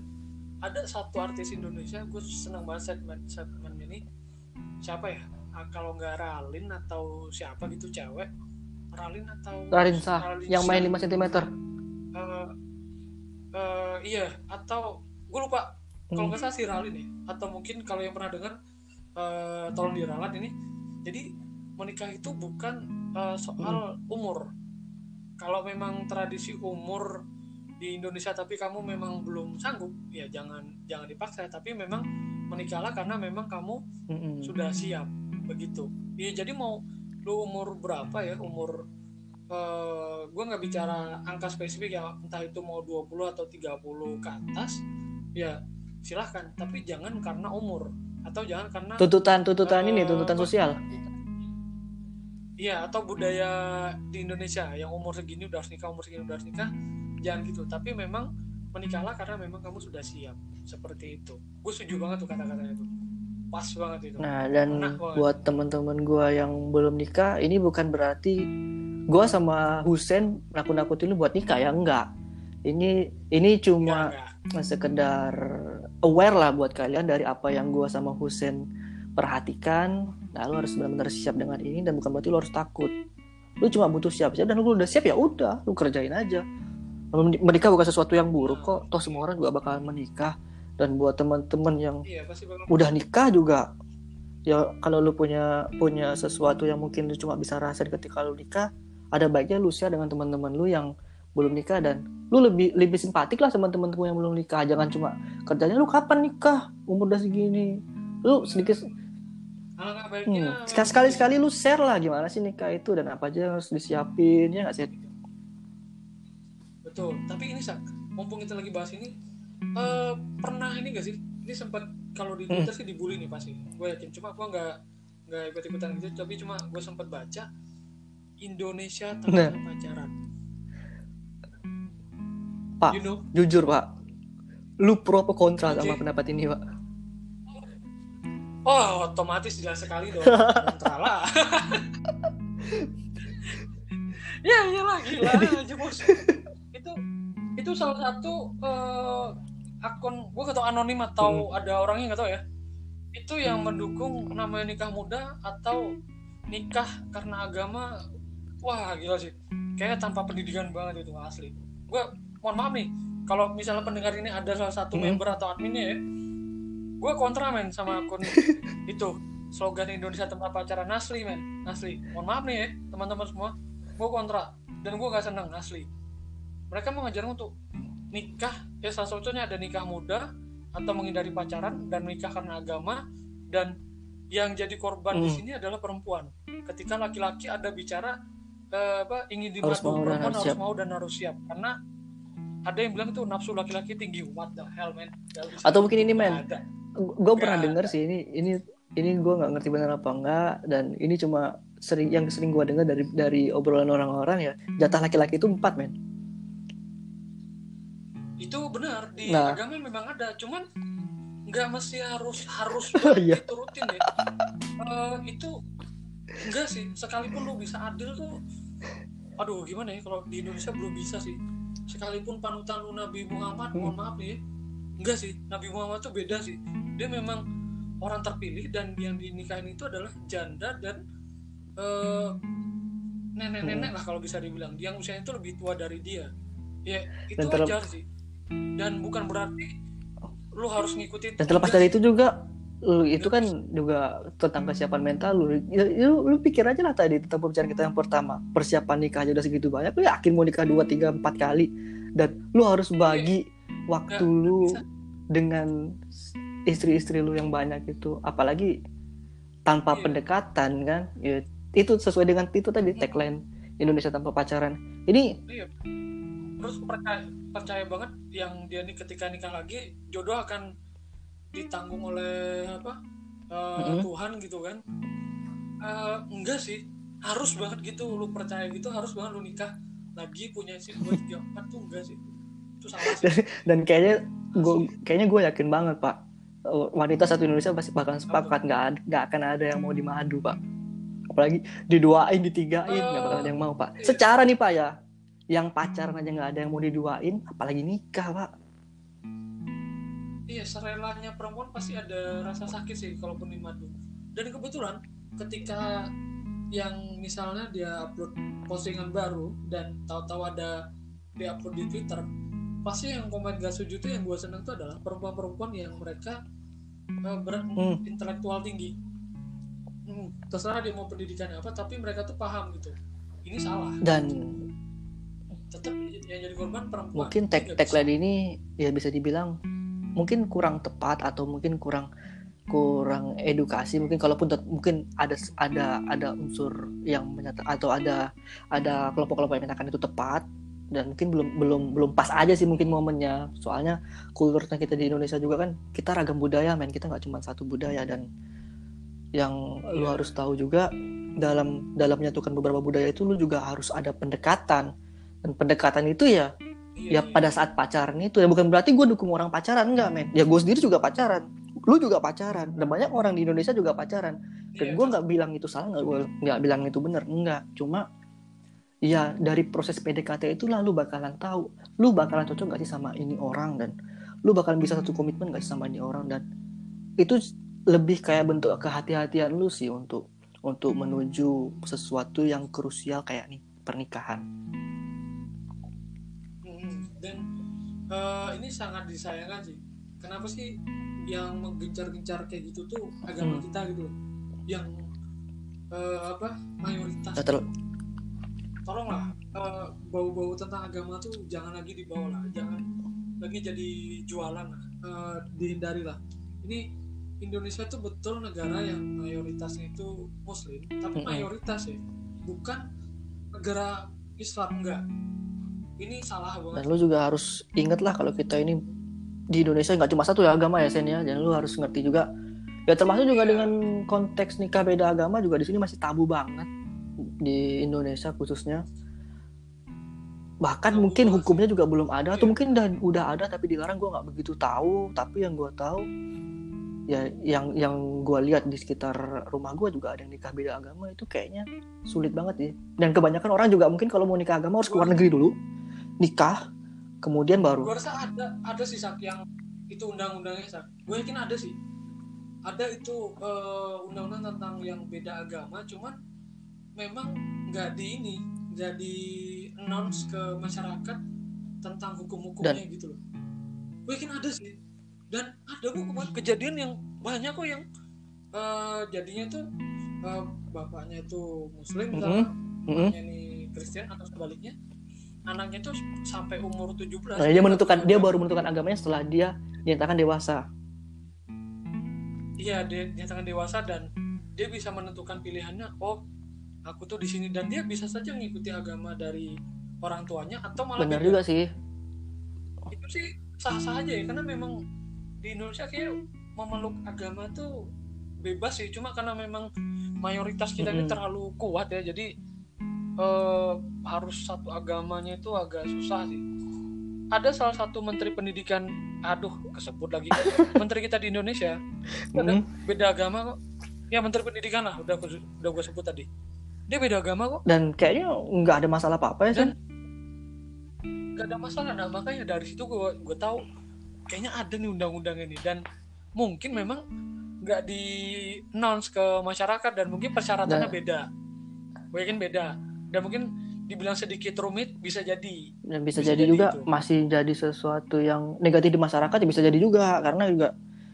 ada satu artis Indonesia gue senang banget segmen segmen ini siapa ya Ah, kalau nggak Ralin atau siapa gitu cewek Ralin atau Rarinsa Ralin yang main Shah. 5 cm. Eh, eh, iya atau gue lupa kalau Hmm. nggak salah si Ralin ya atau mungkin kalau yang pernah dengar eh, tolong diralat ini jadi menikah itu bukan eh, soal umur kalau memang tradisi umur di Indonesia tapi kamu memang belum sanggup ya jangan jangan dipaksa tapi memang menikahlah karena memang kamu Mm-mm. sudah siap begitu ya jadi mau lu umur berapa ya? Umur eh gue nggak bicara angka spesifik ya entah itu mau 20 atau 30 ke atas ya silahkan. Tapi jangan karena umur atau jangan karena tuntutan tuntutan ini Eh, tuntutan sosial. Iya atau budaya di Indonesia yang umur segini udah harus nikah umur segini udah harus nikah jangan gitu. Tapi memang menikahlah karena memang kamu sudah siap seperti itu. Gue setuju banget tuh kata-katanya itu pas banget itu. Nah dan buat teman-teman gua yang belum nikah ini bukan berarti gua sama Husen nakut-nakutin lu buat nikah ya enggak. Ini ini cuma Enggak, enggak. sekedar aware lah buat kalian dari apa yang gua sama Husen perhatikan. Nah lu harus benar-benar siap dengan ini dan bukan berarti lu harus takut. Lu cuma butuh siap-siap dan lu udah siap ya udah lu kerjain aja. Men- menikah bukan sesuatu yang buruk kok. Toh semua orang juga bakalan menikah dan buat teman-teman yang iya pasti bakal udah nikah juga. Ya kalau lu punya punya sesuatu yang mungkin lu cuma bisa rasain ketika lu nikah ada baiknya lu share dengan teman-teman lu yang belum nikah dan lu lebih lebih simpatik lah sama teman-teman yang belum nikah. Jangan cuma kerjanya lu kapan nikah? Umur udah segini. Lu sedikit alangkah baiknya hmm, sekali sekali lu share lah gimana sih nikah itu dan apa aja yang harus disiapin ya nggak sih? Betul. Tapi ini sak mumpung kita lagi bahas ini eh pernah ini gak sih ini sempat kalau di Twitter sih dibully nih pasti gue yakin cuma gue nggak nggak ikut ikutan gitu tapi cuma gue sempat baca Indonesia tanpa Nah. pacaran Pak. you know jujur pak lu pro apa kontra sama Oke. pendapat ini pak Oh, otomatis jelas sekali dong. Kontra lah. (laughs) ya iyalah gila aja bos. (laughs) Itu itu salah satu eh, akun gue gak tau anonim atau ada orangnya gak tau ya. Itu yang mendukung namanya nikah muda atau nikah karena agama. Wah gila sih. Kayaknya tanpa pendidikan banget itu asli. Gue mohon maaf nih. Kalau misalnya pendengar ini ada salah satu Hmm. member atau adminnya ya, gue kontra men sama akun (laughs) itu slogan Indonesia tanpa pacaran asli men asli mohon maaf nih ya teman-teman semua gue kontra dan gue gak seneng asli mereka mengajarkan untuk nikah ya salah satunya ada nikah muda atau menghindari pacaran dan nikah karena agama dan yang jadi korban di Hmm. sini adalah perempuan. Ketika laki-laki ada bicara eh, apa ingin dimadu Harus mau dan perempuan harus harus siap. mau dan harus siap. Karena ada yang bilang itu nafsu laki-laki tinggi. What the hell man? Atau mungkin ini men gue pernah dengar sih ini ini ini gue nggak ngerti benar apa enggak dan ini cuma sering yang sering gue dengar dari dari obrolan orang-orang ya jatah laki-laki itu empat men itu benar di Nah. agama memang ada cuman nggak mesti harus harus (laughs) Oh, iya. itu rutin ya. Eh, itu enggak sih sekalipun lu bisa adil tuh aduh gimana ya kalau di Indonesia belum bisa sih. Sekalipun panutan lu Nabi Muhammad mohon maaf nih ya enggak sih Nabi Muhammad tuh beda sih. Dia memang orang terpilih dan yang dinikahin itu adalah janda dan eh, nenek-nenek lah kalau bisa dibilang. Yang usianya itu lebih tua dari dia. Ya itu Dan wajar sih dan bukan berarti lu harus ngikutin dan terlepas dari itu juga lu itu kan juga tentang kesiapan mental lu. Ya, lu, lu pikir aja lah tadi tentang pembicaraan kita yang pertama. Persiapan nikah aja udah segitu banyak lu yakin mau nikah dua tiga empat kali? Dan lu harus bagi waktu Nggak, lu bisa. dengan istri-istri lu yang banyak itu. Apalagi tanpa Iya. pendekatan kan? Ya, itu sesuai dengan itu tadi tagline Indonesia tanpa pacaran. Ini Iya. Terus percaya, percaya banget yang dia nih ketika nikah lagi jodoh akan ditanggung oleh apa eh, Mm-mm. Tuhan gitu kan? Eh, enggak sih, harus banget gitu lu percaya gitu harus banget lu nikah lagi punya istri dua tiga empat tuh enggak sih. Itu salah sih. Dan kayaknya gue kayaknya gue yakin banget pak. Wanita satu Indonesia pasti bakalan sepakat nggak nggak akan ada yang mau dimadu pak. Apalagi diduain ditigain nggak bakal ada yang mau pak. Iya. secara nih pak ya yang pacaran aja nggak ada yang mau diduain apalagi nikah pak. Iya serelanya perempuan pasti ada rasa sakit sih kalaupun dimadu dan kebetulan ketika yang misalnya dia upload postingan baru dan tahu-tahu ada dia upload di Twitter pasti yang komen gak setuju tuh yang gue seneng tuh adalah perempuan-perempuan yang mereka eh, ber- Hmm. intelektual tinggi. Hmm, terserah dia mau pendidikannya apa tapi mereka tuh paham gitu. Ini salah. Dan tetap yang jadi korban perempuan. Mungkin tag tagline ini ya bisa dibilang mungkin kurang tepat atau mungkin kurang kurang edukasi. Mungkin kalaupun mungkin ada ada ada unsur yang menyatakan atau ada ada kelompok-kelompok yang menyatakan itu tepat. Dan mungkin belum belum belum pas aja sih mungkin momennya. Soalnya kulturnya kita di Indonesia juga kan kita ragam budaya men. Kita nggak cuma satu budaya. Dan yang yeah. lu iya. harus tahu juga dalam dalam menyatukan beberapa budaya itu lu juga harus ada pendekatan dan pendekatan itu ya ya pada saat pacaran itu ya. Bukan berarti gue dukung orang pacaran enggak men. Ya gue sendiri juga pacaran. Lu juga pacaran. Dan banyak orang di Indonesia juga pacaran. Dan gue nggak bilang itu salah nggak gue nggak bilang itu benar enggak. Cuma ya dari proses PDKT itu lah lu bakalan tahu. Lu bakalan cocok gak sih sama ini orang dan lu bakalan bisa satu komitmen gak sih sama ini orang dan itu lebih kayak bentuk kehati-hatian lu sih untuk untuk menuju sesuatu yang krusial kayak nih pernikahan dan uh, ini sangat disayangkan sih. Kenapa sih yang menggencar-gencar kayak gitu tuh agama hmm. kita gitu yang uh, apa mayoritas. Betul. tolonglah uh, bau-bau tentang agama tuh jangan lagi dibawa lah jangan lagi jadi jualan lah uh, dihindari lah. Ini Indonesia tuh betul negara yang mayoritasnya itu muslim tapi mayoritas ya bukan negara Islam enggak ini salah banget dan lu juga harus inget lah kalau kita ini di Indonesia nggak cuma satu ya agama ya Sen ya. Dan lu harus ngerti juga. Ya termasuk juga dengan konteks nikah beda agama juga di sini masih tabu banget di Indonesia khususnya. Bahkan mungkin hukumnya juga belum ada atau iya. mungkin udah udah ada tapi dilarang. Gue nggak begitu tahu tapi yang gue tahu ya yang yang gue lihat di sekitar rumah gue juga ada yang nikah beda agama. Itu kayaknya sulit banget ya dan kebanyakan orang juga mungkin kalau mau nikah agama harus keluar negeri dulu nikah kemudian baru. Gue rasa ada ada sih sak yang itu undang-undangnya sak. Gue yakin ada sih. Ada itu uh, undang-undang tentang yang beda agama cuman memang nggak di ini nggak di announce ke masyarakat tentang hukum-hukumnya gitu loh. Gue yakin ada sih. Dan ada kok kemarin kejadian yang banyak kok yang uh, jadinya tuh uh, bapaknya itu muslim mm -hmm. bapaknya ini Kristen atau sebaliknya anaknya tuh sampai umur 17 nah, dia menentukan dia baru menentukan agamanya setelah dia dinyatakan dewasa. Iya dia dinyatakan dewasa dan dia bisa menentukan pilihannya oh aku tuh di sini. Dan dia bisa saja mengikuti agama dari orang tuanya atau malah benar juga sih. Itu sih sah sah aja ya karena memang di Indonesia kayak memeluk agama tuh bebas sih. Cuma karena memang mayoritas kita mm -hmm. ini terlalu kuat ya jadi uh, harus satu agamanya itu agak susah sih. Ada salah satu menteri pendidikan aduh kesebut lagi. (laughs) Menteri kita di Indonesia. Ada mm. beda agama kok. Ya menteri pendidikan lah udah udah gue sebut tadi. Dia beda agama kok. Dan kayaknya nggak ada masalah apa apa ya dan nggak ada masalah nah makanya dari situ gue gue tahu kayaknya ada nih undang-undang ini. Dan mungkin memang nggak di announce ke masyarakat dan mungkin persyaratannya nah. beda. Gue yakin beda dan mungkin dibilang sedikit rumit bisa jadi dan bisa, bisa jadi, jadi juga itu. masih jadi sesuatu yang negatif di masyarakat ya bisa jadi juga karena juga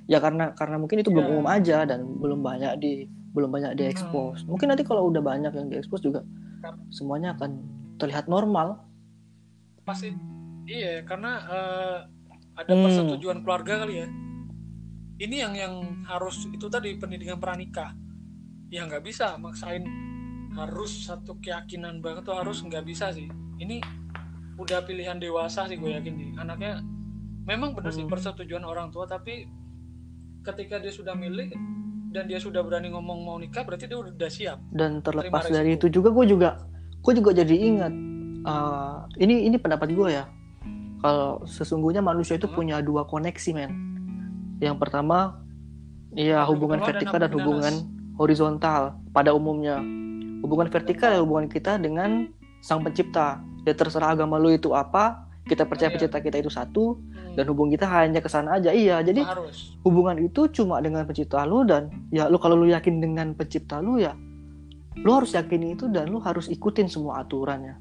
ya karena karena mungkin itu belum ya. umum aja dan belum banyak di belum banyak diekspos hmm. mungkin nanti kalau udah banyak yang diekspos juga semuanya akan terlihat normal pasti iya karena uh, ada hmm. persetujuan keluarga kali ya ini yang yang harus itu tadi pendidikan pranikah ya nggak bisa maksain harus satu keyakinan banget tuh harus nggak bisa sih. Ini udah pilihan dewasa sih gue yakin nih anaknya memang benar sih hmm. persetujuan orang tua tapi ketika dia sudah milih dan dia sudah berani ngomong mau nikah berarti dia udah siap dan terlepas dari itu juga gue juga gue juga jadi ingat uh, ini ini pendapat gue ya. Kalau sesungguhnya manusia itu hmm. punya dua koneksi men. Yang pertama ya hubungan vertikal dan hubungan horizontal pada umumnya hubungan vertikal ya hubungan kita dengan sang pencipta. Ya terserah agama lu itu apa kita percaya iya. pencipta kita itu satu hmm. dan hubungan kita hanya ke sana aja. Iya jadi Harus. hubungan itu cuma dengan pencipta lu dan ya lu kalau lu yakin dengan pencipta lu ya lu harus yakin itu dan lu harus ikutin semua aturannya.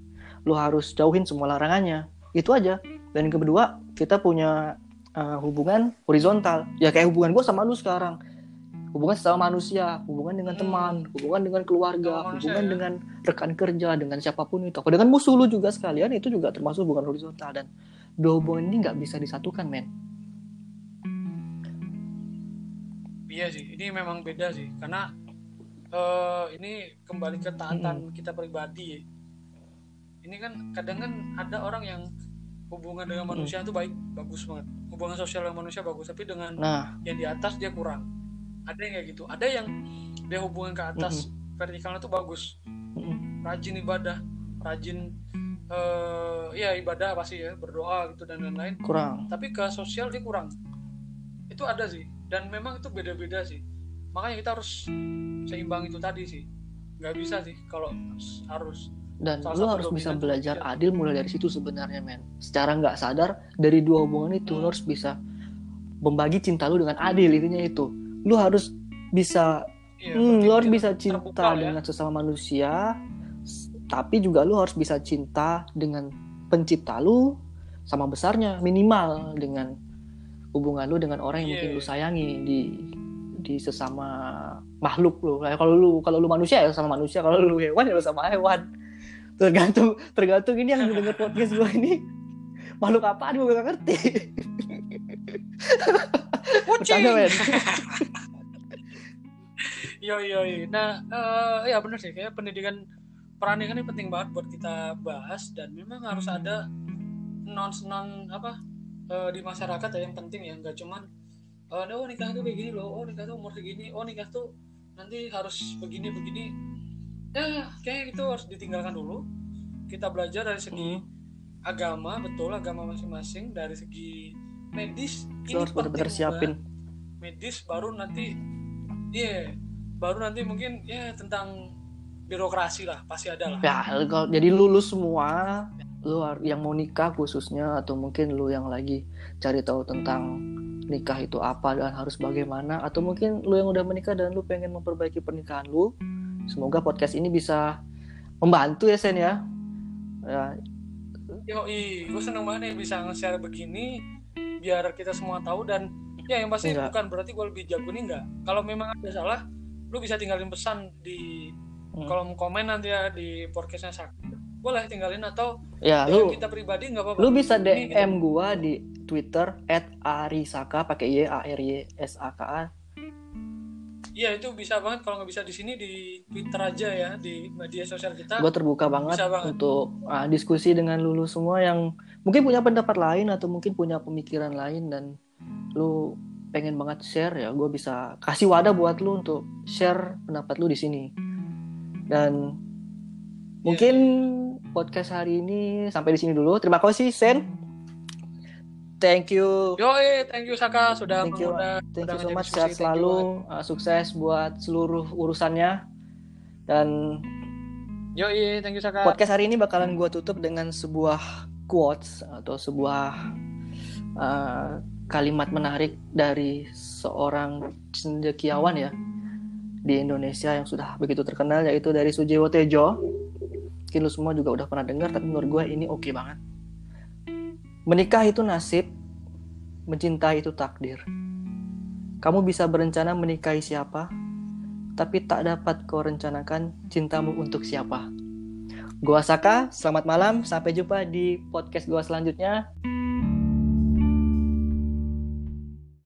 Lu harus jauhin semua larangannya. Itu aja. Dan yang kedua kita punya uh, hubungan horizontal. Ya kayak hubungan gue sama lu sekarang hubungan sama manusia hubungan dengan Hmm. teman hubungan dengan keluarga manusia, hubungan ya. dengan rekan kerja dengan siapa pun itu dengan musuh lu juga sekalian itu juga termasuk hubungan horizontal dan dua hubungan ini nggak bisa disatukan men Iya sih, ini memang beda sih, karena eh, ini kembali ke taatan kita pribadi. Ini kan kadang kan ada orang yang hubungan dengan manusia itu baik, bagus banget. Hubungan sosial dengan manusia bagus, tapi dengan nah yang di atas dia kurang. Ada yang kayak gitu. Ada yang dia hubungan ke atas vertikalnya tuh bagus, mm-mm. rajin ibadah, rajin eh ya ibadah pasti ya, berdoa gitu dan lain-lain. kurang Tapi ke sosial dia kurang. Itu ada sih, dan memang itu beda-beda sih. Makanya kita harus seimbang itu tadi sih. Nggak bisa sih kalau harus. dan Salah satu harus bisa belajar adil mulai dari situ sebenarnya men secara nggak sadar dari dua hubungan itu Hmm. harus bisa membagi cinta lu dengan adil intinya itu lu harus bisa Iya, Hmm, lu harus bisa cinta terbuka ya. dengan sesama manusia, tapi juga lu harus bisa cinta dengan pencipta lu sama besarnya minimal dengan hubungan lu dengan orang yang Iya. mungkin lu sayangi di di sesama makhluk lu. Kayak kalau lu kalau lu manusia ya sama manusia, kalau lu hewan ya sama hewan. Tergantung tergantung ini yang denger podcast gua ini (laughs) makhluk apaan gua gak ngerti. (laughs) Kucing. Yo yo yo. Nah, eh, ya benar sih kayak pendidikan pernikahan ini penting banget buat kita bahas dan memang harus ada non non apa eh, di masyarakat ya yang penting ya nggak cuman eh, oh nikah tuh kayak gini loh, oh nikah tuh umur segini, oh nikah tuh nanti harus begini begini. Ya kayak gitu harus ditinggalkan dulu. Kita belajar dari segi Hmm. agama betul agama masing-masing dari segi medis Lu harus benar-benar siapin. medis baru nanti iya baru nanti mungkin ya tentang birokrasi lah pasti ada lah Ya, kalau jadi lulus semua, lu yang mau nikah khususnya atau mungkin lu yang lagi cari tahu tentang nikah itu apa dan harus bagaimana atau mungkin lu yang udah menikah dan lu pengen memperbaiki pernikahan lu, semoga podcast ini bisa membantu ya Sen ya. Ya, yo gue seneng banget nih bisa nge-share begini biar kita semua tahu dan ya yang pasti Enggak. bukan berarti gue lebih jago nih enggak kalau memang ada salah lu bisa tinggalin pesan di Hmm. kolom komen nanti ya di podcastnya Sakti boleh tinggalin atau ya lu kita pribadi nggak apa-apa lu bisa Ini kita- DM gua di Twitter @arisaka pakai Y A R Y S A K A. Iya itu bisa banget kalau nggak bisa di sini di Twitter aja ya di media sosial kita. Gue terbuka banget, banget. untuk ah, diskusi dengan lulu semua yang mungkin punya pendapat lain atau mungkin punya pemikiran lain dan lu pengen banget share ya, gue bisa kasih wadah buat lu untuk share pendapat lu di sini. Dan mungkin podcast hari ini sampai di sini dulu. Terima kasih Sen. Thank you. Yo, thank you Saka sudah Thank you, mengundang- Thank sudah you so much. Sehat selalu. Uh, sukses buat seluruh urusannya. Dan. Yo, thank you Saka. podcast hari ini bakalan gue tutup dengan sebuah quotes atau sebuah uh, kalimat menarik dari seorang cendekiawan ya di Indonesia yang sudah begitu terkenal yaitu dari Sujiwo Tejo. Mungkin lu semua juga udah pernah dengar tapi menurut gue ini oke banget. Menikah itu nasib, mencintai itu takdir. Kamu bisa berencana menikahi siapa, tapi tak dapat kau rencanakan cintamu untuk siapa. Gua Saka, selamat malam, sampai jumpa di podcast gua selanjutnya.